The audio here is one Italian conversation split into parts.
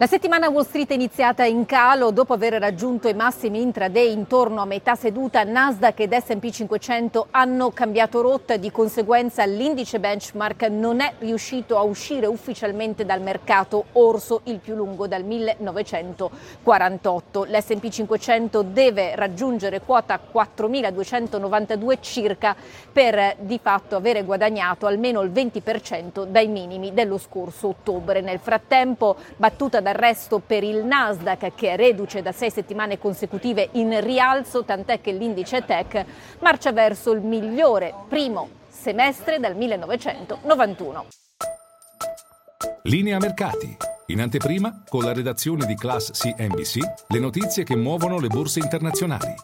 La settimana Wall Street è iniziata in calo dopo aver raggiunto i massimi intraday intorno a metà seduta. Nasdaq ed S&P 500 hanno cambiato rotta, di conseguenza l'indice benchmark non è riuscito a uscire ufficialmente dal mercato orso il più lungo dal 1948. L'S&P 500 deve raggiungere quota 4292 circa per di fatto avere guadagnato almeno il 20% dai minimi dello scorso ottobre. Nel frattempo, battuta da d'arresto per il Nasdaq che reduce da sei settimane consecutive in rialzo, tant'è che l'indice tech marcia verso il migliore primo semestre dal 1991. Linea mercati. In anteprima, con la redazione di Class CNBC, le notizie che muovono le borse internazionali.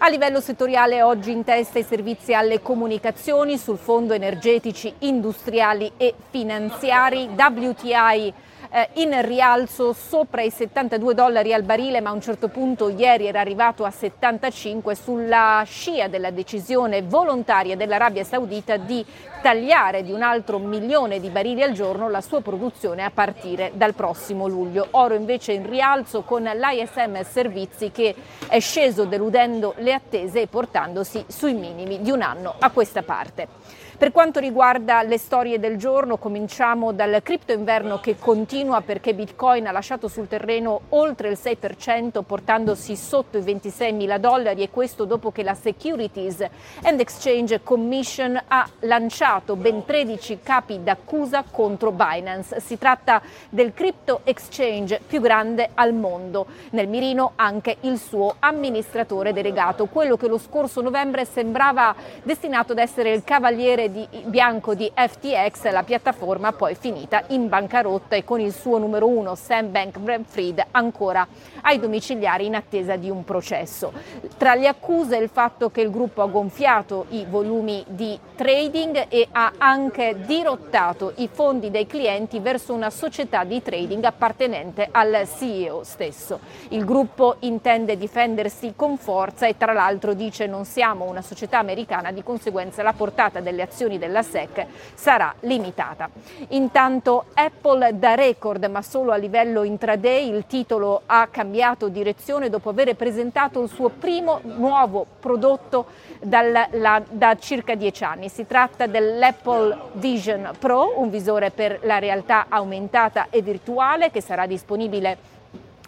A livello settoriale oggi in testa i servizi alle comunicazioni sul fondo energetici, industriali e finanziari, WTI eh, in rialzo sopra i 72 dollari al barile, ma a un certo punto ieri era arrivato a 75 sulla scia della decisione volontaria dell'Arabia Saudita di tagliare di un altro milione di barili al giorno la sua produzione a partire dal prossimo luglio. Oro invece in rialzo con l'ISM Servizi che è sceso deludendo le attese e portandosi sui minimi di un anno a questa parte. Per quanto riguarda le storie del giorno, cominciamo dal cripto inverno che continua perché Bitcoin ha lasciato sul terreno oltre il 6%, portandosi sotto i 26 mila dollari e questo dopo che la Securities and Exchange Commission ha lanciato ben 13 capi d'accusa contro Binance. Si tratta del crypto exchange più grande al mondo. Nel mirino anche il suo amministratore delegato, quello che lo scorso novembre sembrava destinato ad essere il cavaliere di, bianco di FTX, la piattaforma poi finita in bancarotta e con il suo numero uno Sam Bankman-Fried ancora ai domiciliari in attesa di un processo. Tra le accuse il fatto che il gruppo ha gonfiato i volumi di trading e ha anche dirottato i fondi dei clienti verso una società di trading appartenente al CEO stesso. Il gruppo intende difendersi con forza e tra l'altro dice non siamo una società americana, di conseguenza la portata delle azioni azioni della SEC sarà limitata. Intanto Apple da record, ma solo a livello intraday, il titolo ha cambiato direzione dopo aver presentato il suo primo nuovo prodotto dal, la, da circa dieci anni. Si tratta dell'Apple Vision Pro, un visore per la realtà aumentata e virtuale che sarà disponibile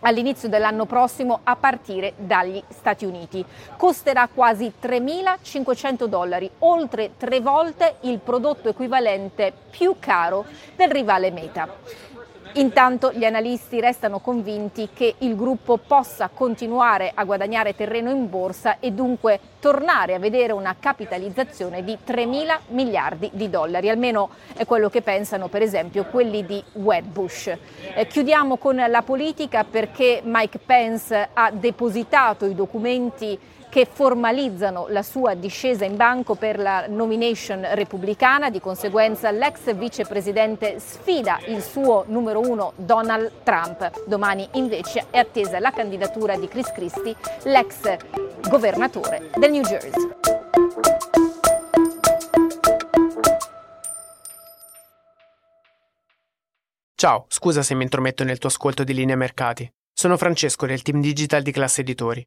all'inizio dell'anno prossimo a partire dagli Stati Uniti. Costerà quasi 3.500 dollari, oltre tre volte il prodotto equivalente più caro del rivale Meta. Intanto gli analisti restano convinti che il gruppo possa continuare a guadagnare terreno in borsa e dunque tornare a vedere una capitalizzazione di 3 mila miliardi di dollari, almeno è quello che pensano per esempio quelli di Wedbush. Eh, chiudiamo con la politica perché Mike Pence ha depositato i documenti che formalizzano la sua discesa in banco per la nomination repubblicana, di conseguenza l'ex vicepresidente sfida il suo numero uno Donald Trump. Domani invece è attesa la candidatura di Chris Christie, l'ex governatore del New Jersey. Ciao, scusa se mi intrometto nel tuo ascolto di linea mercati. Sono Francesco del team digital di Classe Editori.